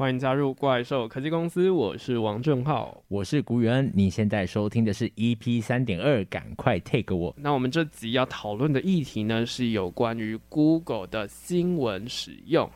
欢迎加入怪兽科技公司，我是王正浩，我是古宇恩。你现在收听的是 EP 三点二，赶快 take 我。那我们这集要讨论的议题呢，是有关于 Google 的新闻使用，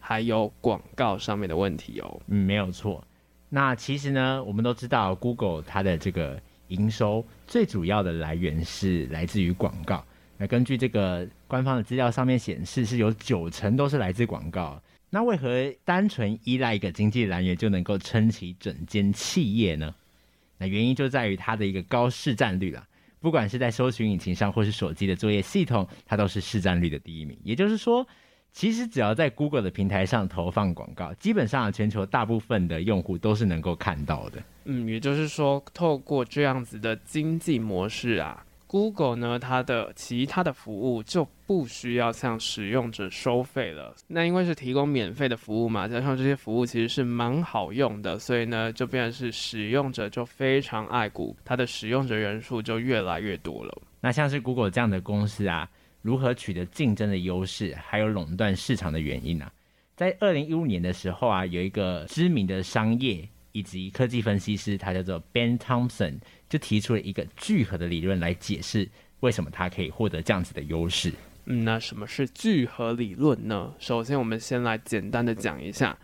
还有广告上面的问题哦。嗯，没有错。那其实呢，我们都知道 Google 它的这个营收最主要的来源是来自于广告。那根据这个官方的资料上面显示，是有九成都是来自广告。那为何单纯依赖一个经济来源就能够撑起整间企业呢？那原因就在于它的一个高市占率了。不管是在搜寻引擎上，或是手机的作业系统，它都是市占率的第一名。也就是说，其实只要在 Google 的平台上投放广告，基本上全球大部分的用户都是能够看到的。嗯，也就是说，透过这样子的经济模式啊。Google 呢，它的其他的服务就不需要向使用者收费了。那因为是提供免费的服务嘛，加上这些服务其实是蛮好用的，所以呢，就变成是使用者就非常爱顾，它的使用者人数就越来越多了。那像是 Google 这样的公司啊，如何取得竞争的优势，还有垄断市场的原因呢、啊？在二零一五年的时候啊，有一个知名的商业以及科技分析师，他叫做 Ben Thompson。就提出了一个聚合的理论来解释为什么它可以获得这样子的优势。嗯，那什么是聚合理论呢？首先，我们先来简单的讲一下，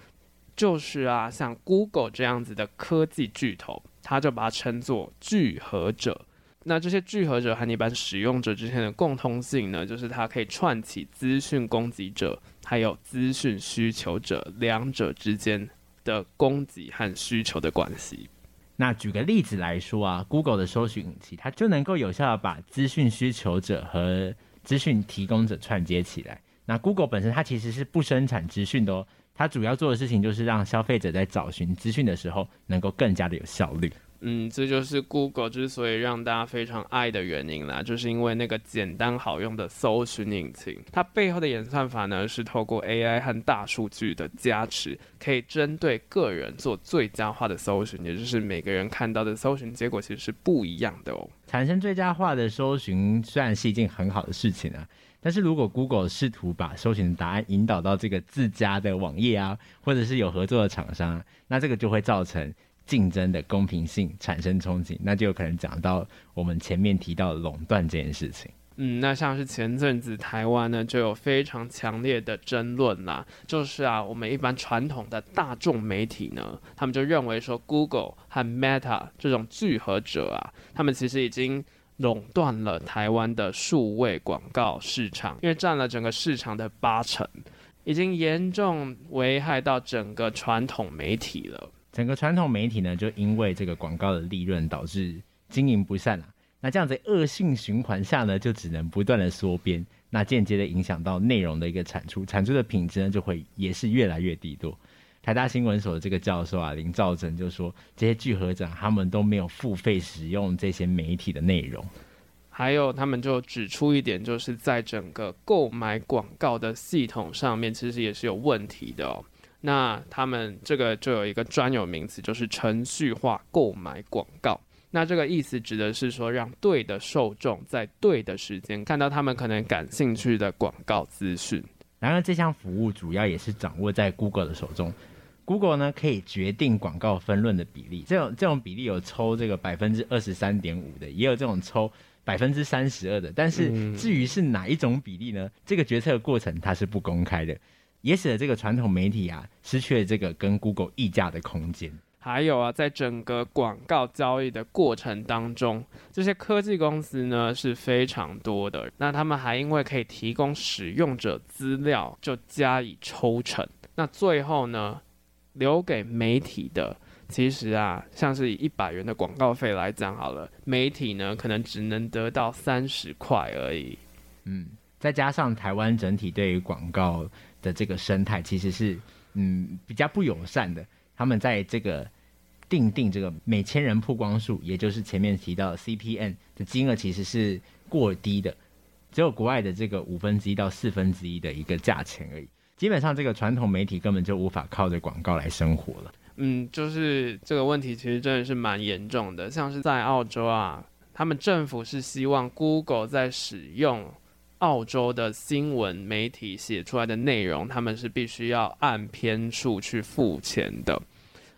就是啊，像 Google 这样子的科技巨头，它就把它称作聚合者。那这些聚合者和一般使用者之间的共通性呢，就是它可以串起资讯供给者还有资讯需求者两者之间的供给和需求的关系。那举个例子来说啊，Google 的搜寻引擎它就能够有效的把资讯需求者和资讯提供者串接起来。那 Google 本身它其实是不生产资讯的哦，它主要做的事情就是让消费者在找寻资讯的时候能够更加的有效率。嗯，这就是 Google 之所以让大家非常爱的原因啦，就是因为那个简单好用的搜寻引擎，它背后的演算法呢，是透过 AI 和大数据的加持，可以针对个人做最佳化的搜寻，也就是每个人看到的搜寻结果其实是不一样的哦。产生最佳化的搜寻虽然是一件很好的事情啊，但是如果 Google 试图把搜寻的答案引导到这个自家的网页啊，或者是有合作的厂商，那这个就会造成。竞争的公平性产生冲击，那就有可能讲到我们前面提到垄断这件事情。嗯，那像是前阵子台湾呢，就有非常强烈的争论啦，就是啊，我们一般传统的大众媒体呢，他们就认为说，Google 和 Meta 这种聚合者啊，他们其实已经垄断了台湾的数位广告市场，因为占了整个市场的八成，已经严重危害到整个传统媒体了。整个传统媒体呢，就因为这个广告的利润导致经营不善了。那这样子恶性循环下呢，就只能不断的缩编，那间接的影响到内容的一个产出，产出的品质呢，就会也是越来越低落。台大新闻所的这个教授啊，林兆珍就说，这些聚合者他们都没有付费使用这些媒体的内容，还有他们就指出一点，就是在整个购买广告的系统上面，其实也是有问题的哦。那他们这个就有一个专有名词，就是程序化购买广告。那这个意思指的是说，让对的受众在对的时间看到他们可能感兴趣的广告资讯。然而，这项服务主要也是掌握在 Google 的手中。Google 呢，可以决定广告分论的比例。这种这种比例有抽这个百分之二十三点五的，也有这种抽百分之三十二的。但是至于是哪一种比例呢？这个决策的过程它是不公开的。也使得这个传统媒体啊失去了这个跟 Google 议价的空间。还有啊，在整个广告交易的过程当中，这些科技公司呢是非常多的。那他们还因为可以提供使用者资料，就加以抽成。那最后呢，留给媒体的，其实啊，像是以一百元的广告费来讲好了，媒体呢可能只能得到三十块而已。嗯，再加上台湾整体对于广告的这个生态其实是嗯比较不友善的，他们在这个定定这个每千人曝光数，也就是前面提到的 CPN 的金额其实是过低的，只有国外的这个五分之一到四分之一的一个价钱而已。基本上这个传统媒体根本就无法靠着广告来生活了。嗯，就是这个问题其实真的是蛮严重的，像是在澳洲啊，他们政府是希望 Google 在使用。澳洲的新闻媒体写出来的内容，他们是必须要按篇数去付钱的。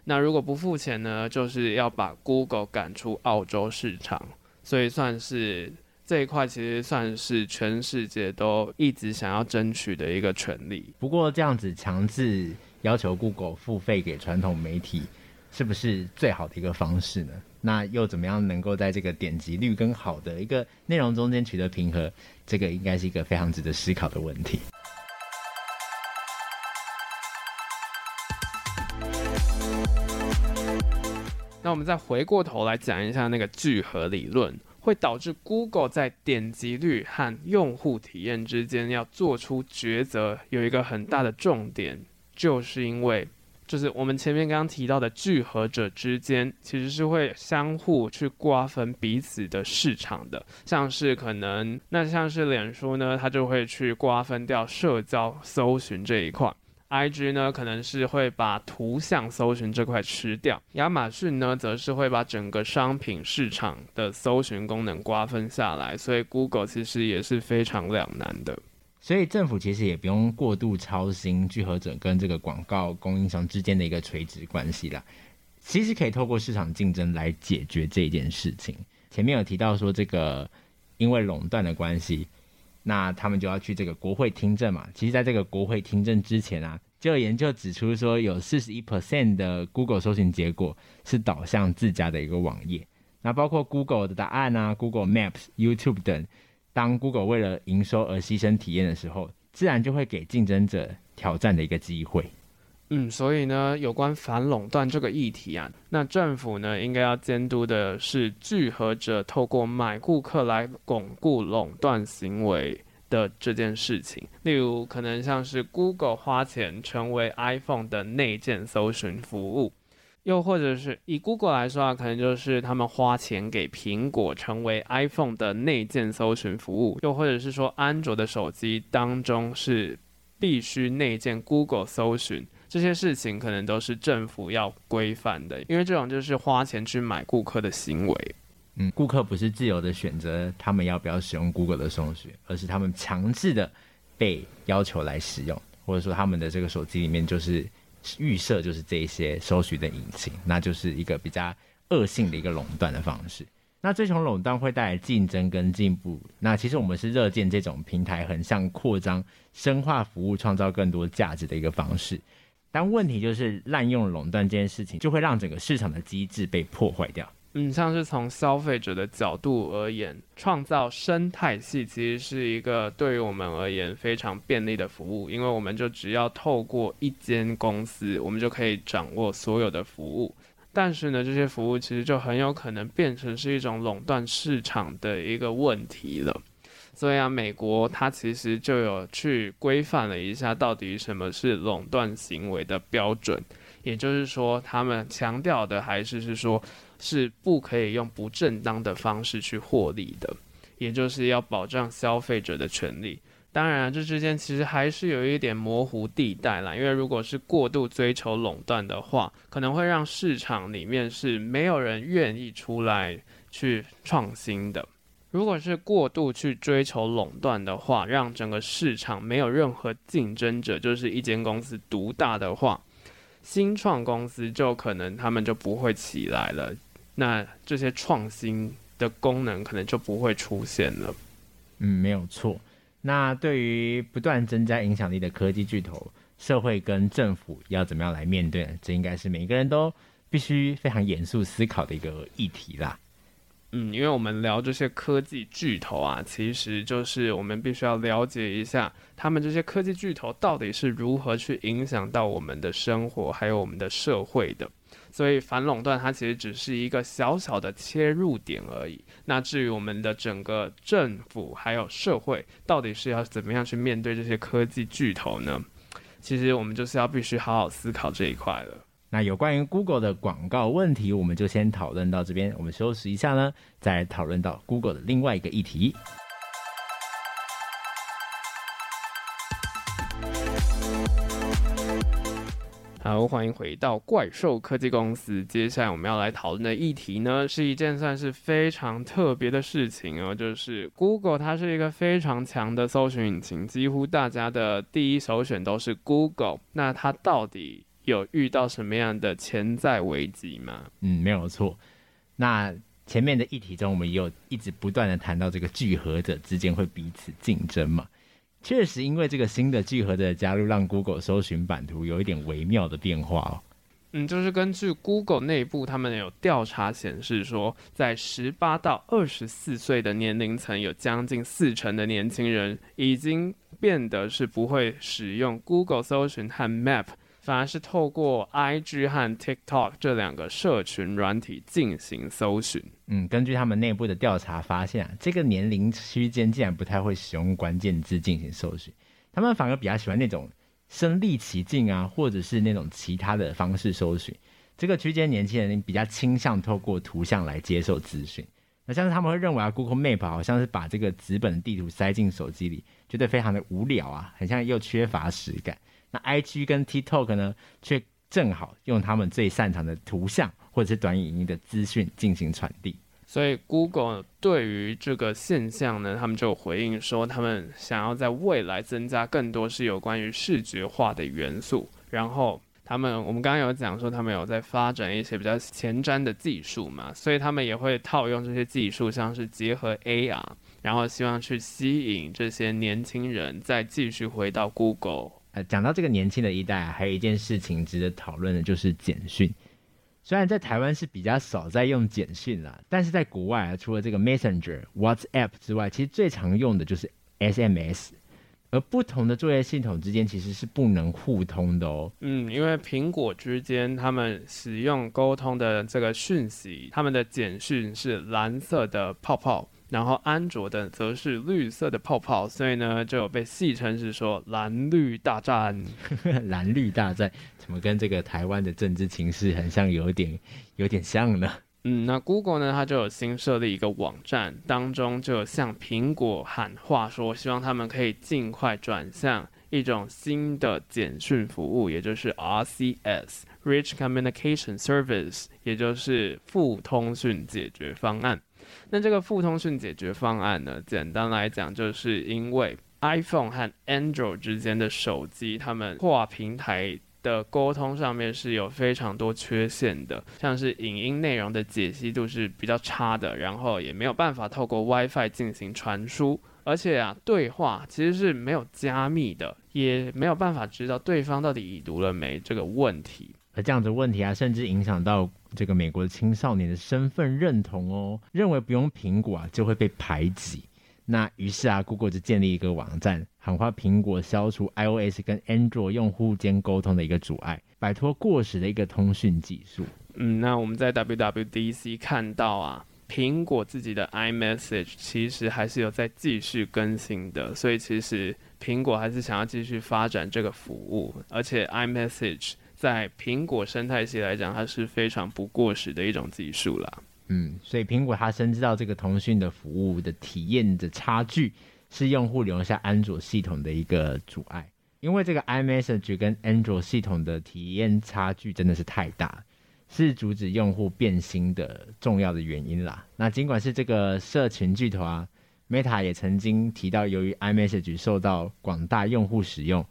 那如果不付钱呢，就是要把 Google 赶出澳洲市场。所以算是这一块，其实算是全世界都一直想要争取的一个权利。不过这样子强制要求 Google 付费给传统媒体，是不是最好的一个方式呢？那又怎么样能够在这个点击率跟好的一个内容中间取得平衡？这个应该是一个非常值得思考的问题。那我们再回过头来讲一下那个聚合理论，会导致 Google 在点击率和用户体验之间要做出抉择，有一个很大的重点，就是因为。就是我们前面刚刚提到的聚合者之间，其实是会相互去瓜分彼此的市场的。像是可能，那像是脸书呢，它就会去瓜分掉社交搜寻这一块；IG 呢，可能是会把图像搜寻这块吃掉；亚马逊呢，则是会把整个商品市场的搜寻功能瓜分下来。所以 Google 其实也是非常两难的。所以政府其实也不用过度操心聚合者跟这个广告供应商之间的一个垂直关系啦，其实可以透过市场竞争来解决这件事情。前面有提到说这个因为垄断的关系，那他们就要去这个国会听证嘛。其实在这个国会听证之前啊，就有研究指出说有四十一 percent 的 Google 搜寻结果是导向自家的一个网页，那包括 Google 的答案啊、Google Maps、YouTube 等。当 Google 为了营收而牺牲体验的时候，自然就会给竞争者挑战的一个机会。嗯，所以呢，有关反垄断这个议题啊，那政府呢应该要监督的是聚合者透过买顾客来巩固垄断行为的这件事情。例如，可能像是 Google 花钱成为 iPhone 的内建搜寻服务。又或者是以 Google 来说啊，可能就是他们花钱给苹果成为 iPhone 的内建搜寻服务，又或者是说安卓的手机当中是必须内建 Google 搜寻，这些事情可能都是政府要规范的，因为这种就是花钱去买顾客的行为。嗯，顾客不是自由的选择他们要不要使用 Google 的搜寻，而是他们强制的被要求来使用，或者说他们的这个手机里面就是。预设就是这些搜寻的引擎，那就是一个比较恶性的一个垄断的方式。那这种垄断会带来竞争跟进步。那其实我们是热见这种平台横向扩张、深化服务、创造更多价值的一个方式。但问题就是滥用垄断这件事情，就会让整个市场的机制被破坏掉。嗯，像是从消费者的角度而言，创造生态系其实是一个对于我们而言非常便利的服务，因为我们就只要透过一间公司，我们就可以掌握所有的服务。但是呢，这些服务其实就很有可能变成是一种垄断市场的一个问题了。所以啊，美国它其实就有去规范了一下，到底什么是垄断行为的标准。也就是说，他们强调的还是是说。是不可以用不正当的方式去获利的，也就是要保障消费者的权利。当然，这之间其实还是有一点模糊地带啦，因为如果是过度追求垄断的话，可能会让市场里面是没有人愿意出来去创新的。如果是过度去追求垄断的话，让整个市场没有任何竞争者，就是一间公司独大的话，新创公司就可能他们就不会起来了。那这些创新的功能可能就不会出现了。嗯，没有错。那对于不断增加影响力的科技巨头，社会跟政府要怎么样来面对呢？这应该是每个人都必须非常严肃思考的一个议题啦。嗯，因为我们聊这些科技巨头啊，其实就是我们必须要了解一下，他们这些科技巨头到底是如何去影响到我们的生活，还有我们的社会的。所以反垄断它其实只是一个小小的切入点而已。那至于我们的整个政府还有社会，到底是要怎么样去面对这些科技巨头呢？其实我们就是要必须好好思考这一块了。那有关于 Google 的广告问题，我们就先讨论到这边。我们休息一下呢，再讨论到 Google 的另外一个议题。好，欢迎回到怪兽科技公司。接下来我们要来讨论的议题呢，是一件算是非常特别的事情哦，就是 Google 它是一个非常强的搜寻引擎，几乎大家的第一首选都是 Google。那它到底有遇到什么样的潜在危机吗？嗯，没有错。那前面的议题中，我们也有一直不断的谈到这个聚合者之间会彼此竞争嘛。确实，因为这个新的聚合的加入，让 Google 搜寻版图有一点微妙的变化哦。嗯，就是根据 Google 内部，他们有调查显示说，在十八到二十四岁的年龄层，有将近四成的年轻人已经变得是不会使用 Google 搜寻和 Map。反而是透过 IG 和 TikTok 这两个社群软体进行搜寻。嗯，根据他们内部的调查发现啊，这个年龄区间竟然不太会使用关键字进行搜寻，他们反而比较喜欢那种身历其境啊，或者是那种其他的方式搜寻。这个区间年轻人比较倾向透过图像来接受资讯。那像是他们会认为啊，Google Map 好像是把这个纸本地图塞进手机里，觉得非常的无聊啊，很像又缺乏实感。那 IG 跟 TikTok 呢，却正好用他们最擅长的图像或者是短影音的资讯进行传递。所以 Google 对于这个现象呢，他们就回应说，他们想要在未来增加更多是有关于视觉化的元素。然后他们，我们刚刚有讲说，他们有在发展一些比较前瞻的技术嘛，所以他们也会套用这些技术，像是结合 AR，然后希望去吸引这些年轻人再继续回到 Google。呃，讲到这个年轻的一代啊，还有一件事情值得讨论的，就是简讯。虽然在台湾是比较少在用简讯啦，但是在国外啊，除了这个 Messenger、WhatsApp 之外，其实最常用的就是 SMS。而不同的作业系统之间其实是不能互通的哦。嗯，因为苹果之间他们使用沟通的这个讯息，他们的简讯是蓝色的泡泡。然后安卓的则是绿色的泡泡，所以呢就有被戏称是说蓝绿大战。蓝绿大战怎么跟这个台湾的政治情势很像，有点有点像呢？嗯，那 Google 呢，它就有新设立一个网站，当中就有向苹果喊话说，希望他们可以尽快转向一种新的简讯服务，也就是 RCS（Rich Communication Service），也就是副通讯解决方案。那这个副通讯解决方案呢，简单来讲，就是因为 iPhone 和 Android 之间的手机，他们跨平台的沟通上面是有非常多缺陷的，像是影音内容的解析度是比较差的，然后也没有办法透过 WiFi 进行传输，而且啊，对话其实是没有加密的，也没有办法知道对方到底已读了没这个问题。而这样子问题啊，甚至影响到这个美国的青少年的身份认同哦，认为不用苹果啊就会被排挤。那于是啊，Google 就建立一个网站，喊话苹果消除 iOS 跟 Android 用户间沟通的一个阻碍，摆脱过时的一个通讯技术。嗯，那我们在 WWDC 看到啊，苹果自己的 iMessage 其实还是有在继续更新的，所以其实苹果还是想要继续发展这个服务，而且 iMessage。在苹果生态系来讲，它是非常不过时的一种技术啦。嗯，所以苹果它深知到这个通讯的服务的体验的差距，是用户留下安卓系统的一个阻碍。因为这个 iMessage 跟安卓系统的体验差距真的是太大，是阻止用户变心的重要的原因啦。那尽管是这个社群巨头啊，Meta 也曾经提到，由于 iMessage 受到广大用户使用。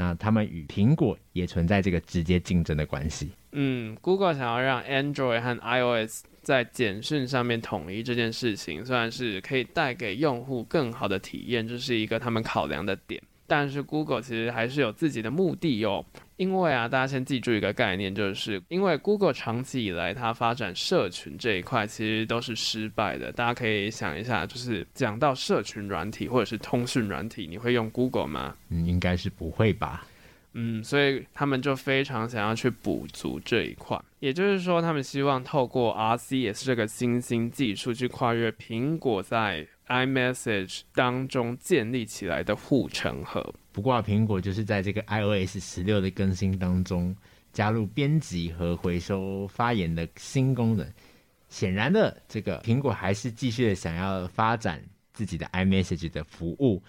那他们与苹果也存在这个直接竞争的关系。嗯，Google 想要让 Android 和 iOS 在简讯上面统一这件事情，虽然是可以带给用户更好的体验，这是一个他们考量的点。但是 Google 其实还是有自己的目的哟，因为啊，大家先记住一个概念，就是因为 Google 长期以来它发展社群这一块其实都是失败的。大家可以想一下，就是讲到社群软体或者是通讯软体，你会用 Google 吗？嗯，应该是不会吧。嗯，所以他们就非常想要去补足这一块，也就是说，他们希望透过 RCS 这个新兴技术去跨越苹果在。iMessage 当中建立起来的护城河。不过，苹果就是在这个 iOS 十六的更新当中加入编辑和回收发言的新功能。显然的，这个苹果还是继续的想要发展自己的 iMessage 的服务。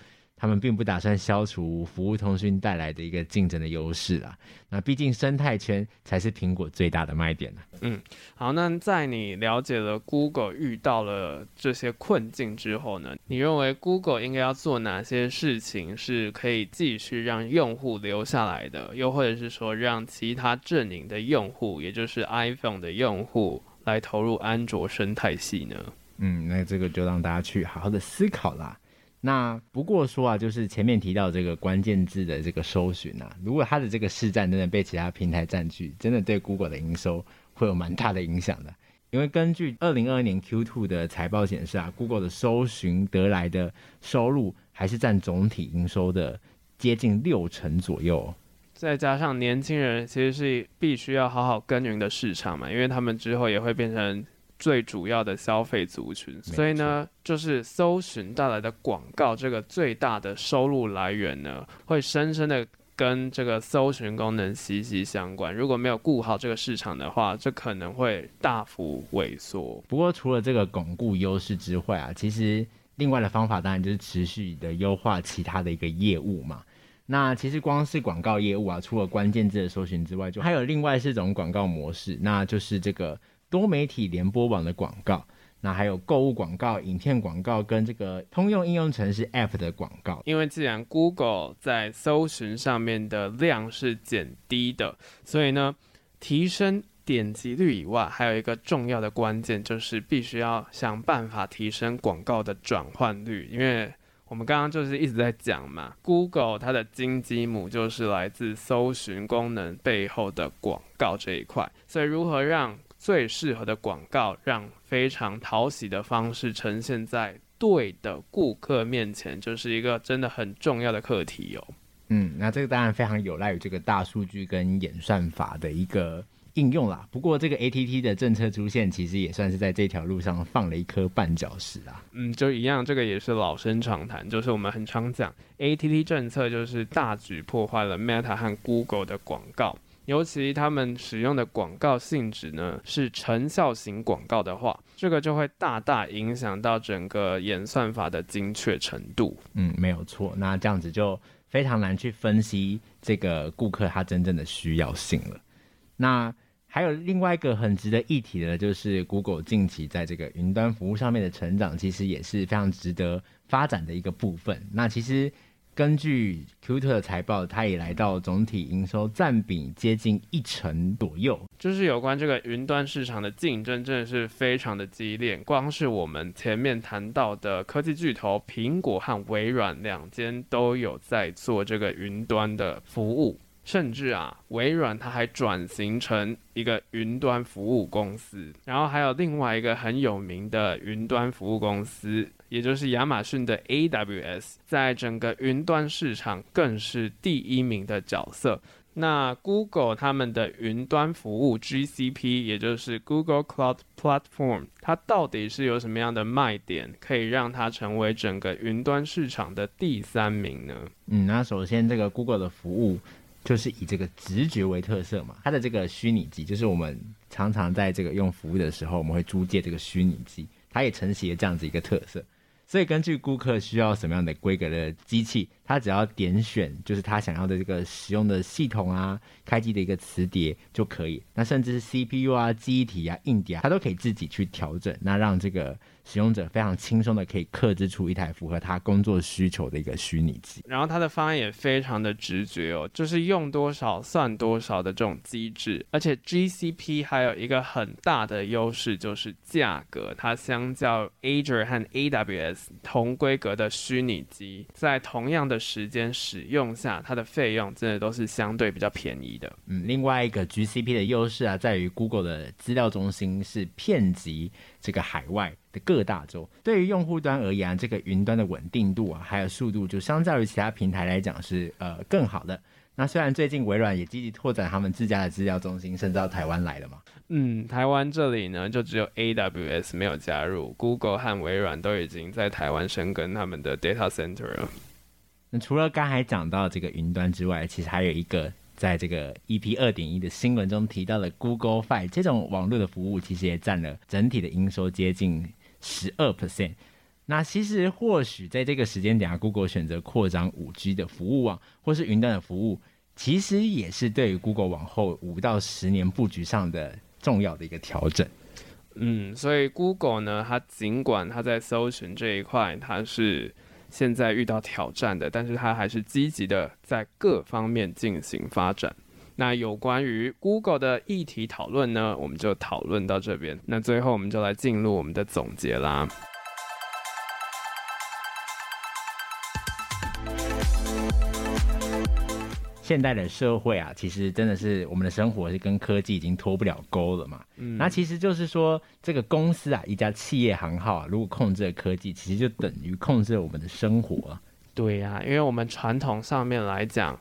他们并不打算消除服务通讯带来的一个竞争的优势啊。那毕竟生态圈才是苹果最大的卖点呢。嗯，好，那在你了解了 Google 遇到了这些困境之后呢，你认为 Google 应该要做哪些事情是可以继续让用户留下来的，又或者是说让其他阵营的用户，也就是 iPhone 的用户来投入安卓生态系呢？嗯，那这个就让大家去好好的思考啦。那不过说啊，就是前面提到这个关键字的这个搜寻啊，如果它的这个市占真的被其他平台占据，真的对 Google 的营收会有蛮大的影响的。因为根据二零二二年 Q2 的财报显示啊，Google 的搜寻得来的收入还是占总体营收的接近六成左右。再加上年轻人其实是必须要好好耕耘的市场嘛，因为他们之后也会变成。最主要的消费族群，所以呢，就是搜寻带来的广告这个最大的收入来源呢，会深深的跟这个搜寻功能息息相关。如果没有顾好这个市场的话，这可能会大幅萎缩。不过，除了这个巩固优势之外啊，其实另外的方法当然就是持续的优化其他的一个业务嘛。那其实光是广告业务啊，除了关键字的搜寻之外，就还有另外是一种广告模式，那就是这个。多媒体联播网的广告，那还有购物广告、影片广告跟这个通用应用程式 App 的广告。因为既然 Google 在搜寻上面的量是减低的，所以呢，提升点击率以外，还有一个重要的关键就是必须要想办法提升广告的转换率。因为我们刚刚就是一直在讲嘛，Google 它的金鸡母就是来自搜寻功能背后的广告这一块，所以如何让最适合的广告，让非常讨喜的方式呈现在对的顾客面前，就是一个真的很重要的课题哦。嗯，那这个当然非常有赖于这个大数据跟演算法的一个应用啦。不过，这个 ATT 的政策出现，其实也算是在这条路上放了一颗绊脚石啊。嗯，就一样，这个也是老生常谈，就是我们很常讲 ATT 政策，就是大举破坏了 Meta 和 Google 的广告。尤其他们使用的广告性质呢，是成效型广告的话，这个就会大大影响到整个演算法的精确程度。嗯，没有错。那这样子就非常难去分析这个顾客他真正的需要性了。那还有另外一个很值得一提的，就是 Google 近期在这个云端服务上面的成长，其实也是非常值得发展的一个部分。那其实。根据 Q2 的财报，它也来到总体营收占比接近一成左右。就是有关这个云端市场的竞争，真的是非常的激烈。光是我们前面谈到的科技巨头苹果和微软两间都有在做这个云端的服务，甚至啊，微软它还转型成一个云端服务公司。然后还有另外一个很有名的云端服务公司。也就是亚马逊的 AWS，在整个云端市场更是第一名的角色。那 Google 他们的云端服务 GCP，也就是 Google Cloud Platform，它到底是有什么样的卖点，可以让它成为整个云端市场的第三名呢？嗯，那首先这个 Google 的服务就是以这个直觉为特色嘛，它的这个虚拟机，就是我们常常在这个用服务的时候，我们会租借这个虚拟机，它也承袭了这样子一个特色。所以根据顾客需要什么样的规格的机器，他只要点选就是他想要的这个使用的系统啊，开机的一个磁碟就可以。那甚至是 CPU 啊、记忆体啊、硬碟啊，他都可以自己去调整，那让这个。使用者非常轻松的可以克制出一台符合他工作需求的一个虚拟机，然后它的方案也非常的直觉哦，就是用多少算多少的这种机制，而且 GCP 还有一个很大的优势就是价格，它相较 Azure 和 AWS 同规格的虚拟机，在同样的时间使用下，它的费用真的都是相对比较便宜的。嗯，另外一个 GCP 的优势啊，在于 Google 的资料中心是遍及这个海外的各大洲，对于用户端而言，这个云端的稳定度啊，还有速度，就相较于其他平台来讲是呃更好的。那虽然最近微软也积极拓展他们自家的资料中心，甚至到台湾来了嘛。嗯，台湾这里呢，就只有 AWS 没有加入，Google 和微软都已经在台湾深耕他们的 data center 了。那除了刚才讲到这个云端之外，其实还有一个。在这个 EP 二点一的新闻中提到的 Google Fi 这种网络的服务，其实也占了整体的营收接近十二 percent。那其实或许在这个时间点啊，Google 选择扩张五 G 的服务网或是云端的服务，其实也是对于 Google 往后五到十年布局上的重要的一个调整。嗯，所以 Google 呢，它尽管它在搜寻这一块，它是现在遇到挑战的，但是它还是积极的在各方面进行发展。那有关于 Google 的议题讨论呢，我们就讨论到这边。那最后我们就来进入我们的总结啦。现代的社会啊，其实真的是我们的生活是跟科技已经脱不了钩了嘛。嗯，那其实就是说，这个公司啊，一家企业行号啊，如果控制了科技，其实就等于控制了我们的生活。对呀，啊，因为我们传统上面来讲，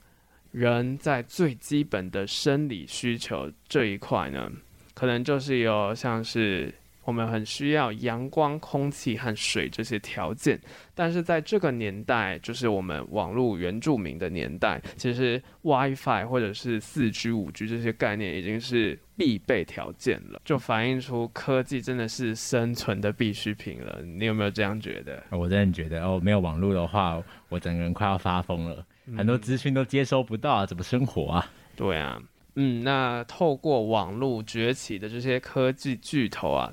人在最基本的生理需求这一块呢，可能就是有像是。我们很需要阳光、空气和水这些条件，但是在这个年代，就是我们网络原住民的年代，其实 WiFi 或者是四 G、五 G 这些概念已经是必备条件了，就反映出科技真的是生存的必需品了。你有没有这样觉得？我真的觉得哦，没有网络的话，我整个人快要发疯了，很多资讯都接收不到啊，怎么生活啊？对啊，嗯，那透过网络崛起的这些科技巨头啊。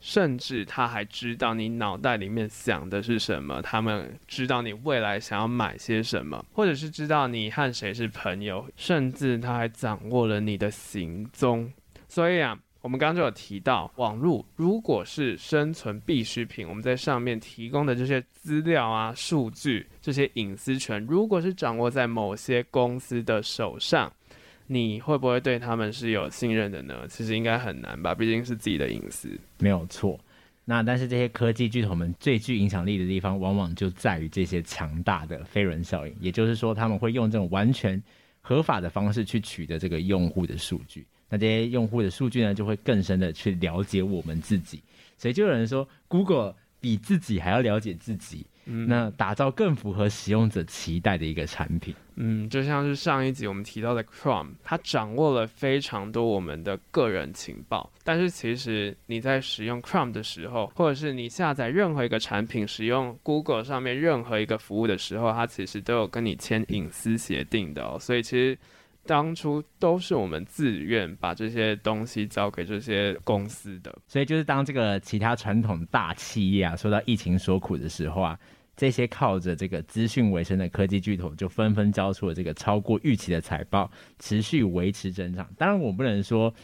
甚至他还知道你脑袋里面想的是什么，他们知道你未来想要买些什么，或者是知道你和谁是朋友，甚至他还掌握了你的行踪。所以啊，我们刚刚就有提到，网络如果是生存必需品，我们在上面提供的这些资料啊、数据、这些隐私权，如果是掌握在某些公司的手上。你会不会对他们是有信任的呢？其实应该很难吧，毕竟是自己的隐私。没有错。那但是这些科技巨头们最具影响力的地方，往往就在于这些强大的飞轮效应。也就是说，他们会用这种完全合法的方式去取得这个用户的数据。那这些用户的数据呢，就会更深的去了解我们自己。所以就有人说，Google 比自己还要了解自己。嗯，那打造更符合使用者期待的一个产品。嗯，就像是上一集我们提到的 Chrome，它掌握了非常多我们的个人情报。但是其实你在使用 Chrome 的时候，或者是你下载任何一个产品，使用 Google 上面任何一个服务的时候，它其实都有跟你签隐私协定的哦。所以其实当初都是我们自愿把这些东西交给这些公司的。所以就是当这个其他传统大企业啊受到疫情所苦的时候啊。这些靠着这个资讯为生的科技巨头就纷纷交出了这个超过预期的财报，持续维持增长。当然，我不能说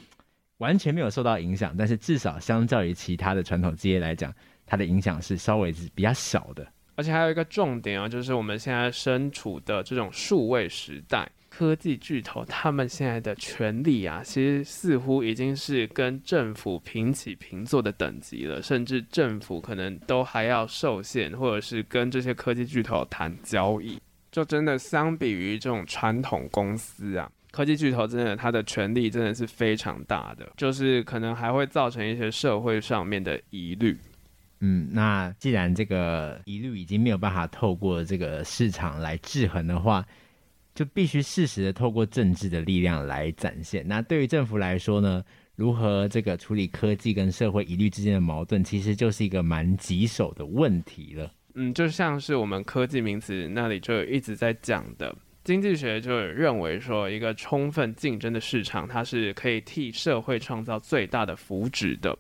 完全没有受到影响，但是至少相较于其他的传统企业来讲，它的影响是稍微是比较小的。而且还有一个重点啊，就是我们现在身处的这种数位时代。科技巨头他们现在的权力啊，其实似乎已经是跟政府平起平坐的等级了，甚至政府可能都还要受限，或者是跟这些科技巨头谈交易。就真的相比于这种传统公司啊，科技巨头真的他的权力真的是非常大的，就是可能还会造成一些社会上面的疑虑。嗯，那既然这个疑虑已经没有办法透过这个市场来制衡的话，就必须适时的透过政治的力量来展现。那对于政府来说呢，如何这个处理科技跟社会疑虑之间的矛盾，其实就是一个蛮棘手的问题了。嗯，就像是我们科技名词那里就一直在讲的，经济学就认为说，一个充分竞争的市场，它是可以替社会创造最大的福祉的。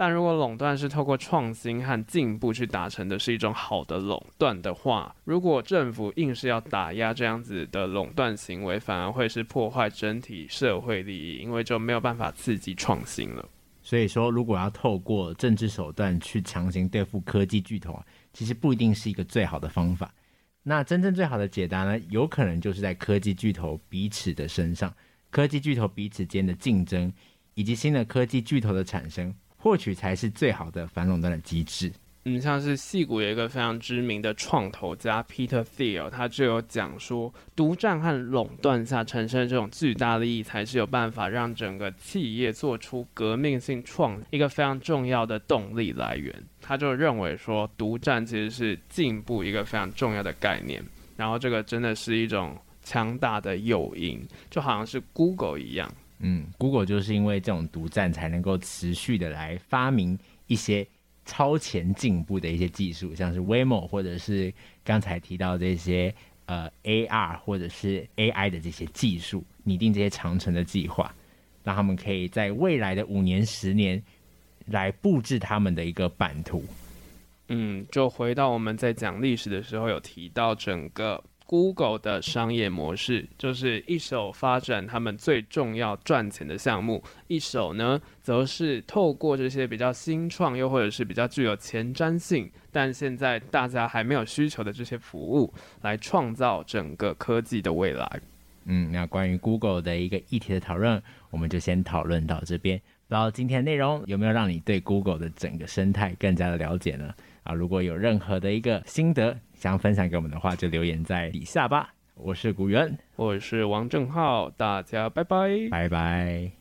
但如果垄断是透过创新和进步去达成的，是一种好的垄断的话，如果政府硬是要打压这样子的垄断行为，反而会是破坏整体社会利益，因为就没有办法刺激创新了。所以说，如果要透过政治手段去强行对付科技巨头啊，其实不一定是一个最好的方法。那真正最好的解答呢，有可能就是在科技巨头彼此的身上，科技巨头彼此间的竞争，以及新的科技巨头的产生。或许才是最好的反垄断的机制。嗯，像是戏谷有一个非常知名的创投家 Peter Thiel，他就有讲说，独占和垄断下产生的这种巨大利益，才是有办法让整个企业做出革命性创一个非常重要的动力来源。他就认为说，独占其实是进步一个非常重要的概念，然后这个真的是一种强大的诱因，就好像是 Google 一样。嗯，Google 就是因为这种独占，才能够持续的来发明一些超前进步的一些技术，像是 Waymo 或者是刚才提到这些呃 AR 或者是 AI 的这些技术，拟定这些长城的计划，让他们可以在未来的五年、十年来布置他们的一个版图。嗯，就回到我们在讲历史的时候有提到整个。Google 的商业模式就是一手发展他们最重要赚钱的项目，一手呢则是透过这些比较新创又或者是比较具有前瞻性，但现在大家还没有需求的这些服务，来创造整个科技的未来。嗯，那关于 Google 的一个议题的讨论，我们就先讨论到这边。不知道今天内容有没有让你对 Google 的整个生态更加的了解呢？啊，如果有任何的一个心得想要分享给我们的话，就留言在底下吧。我是古元，我是王正浩，大家拜拜，拜拜。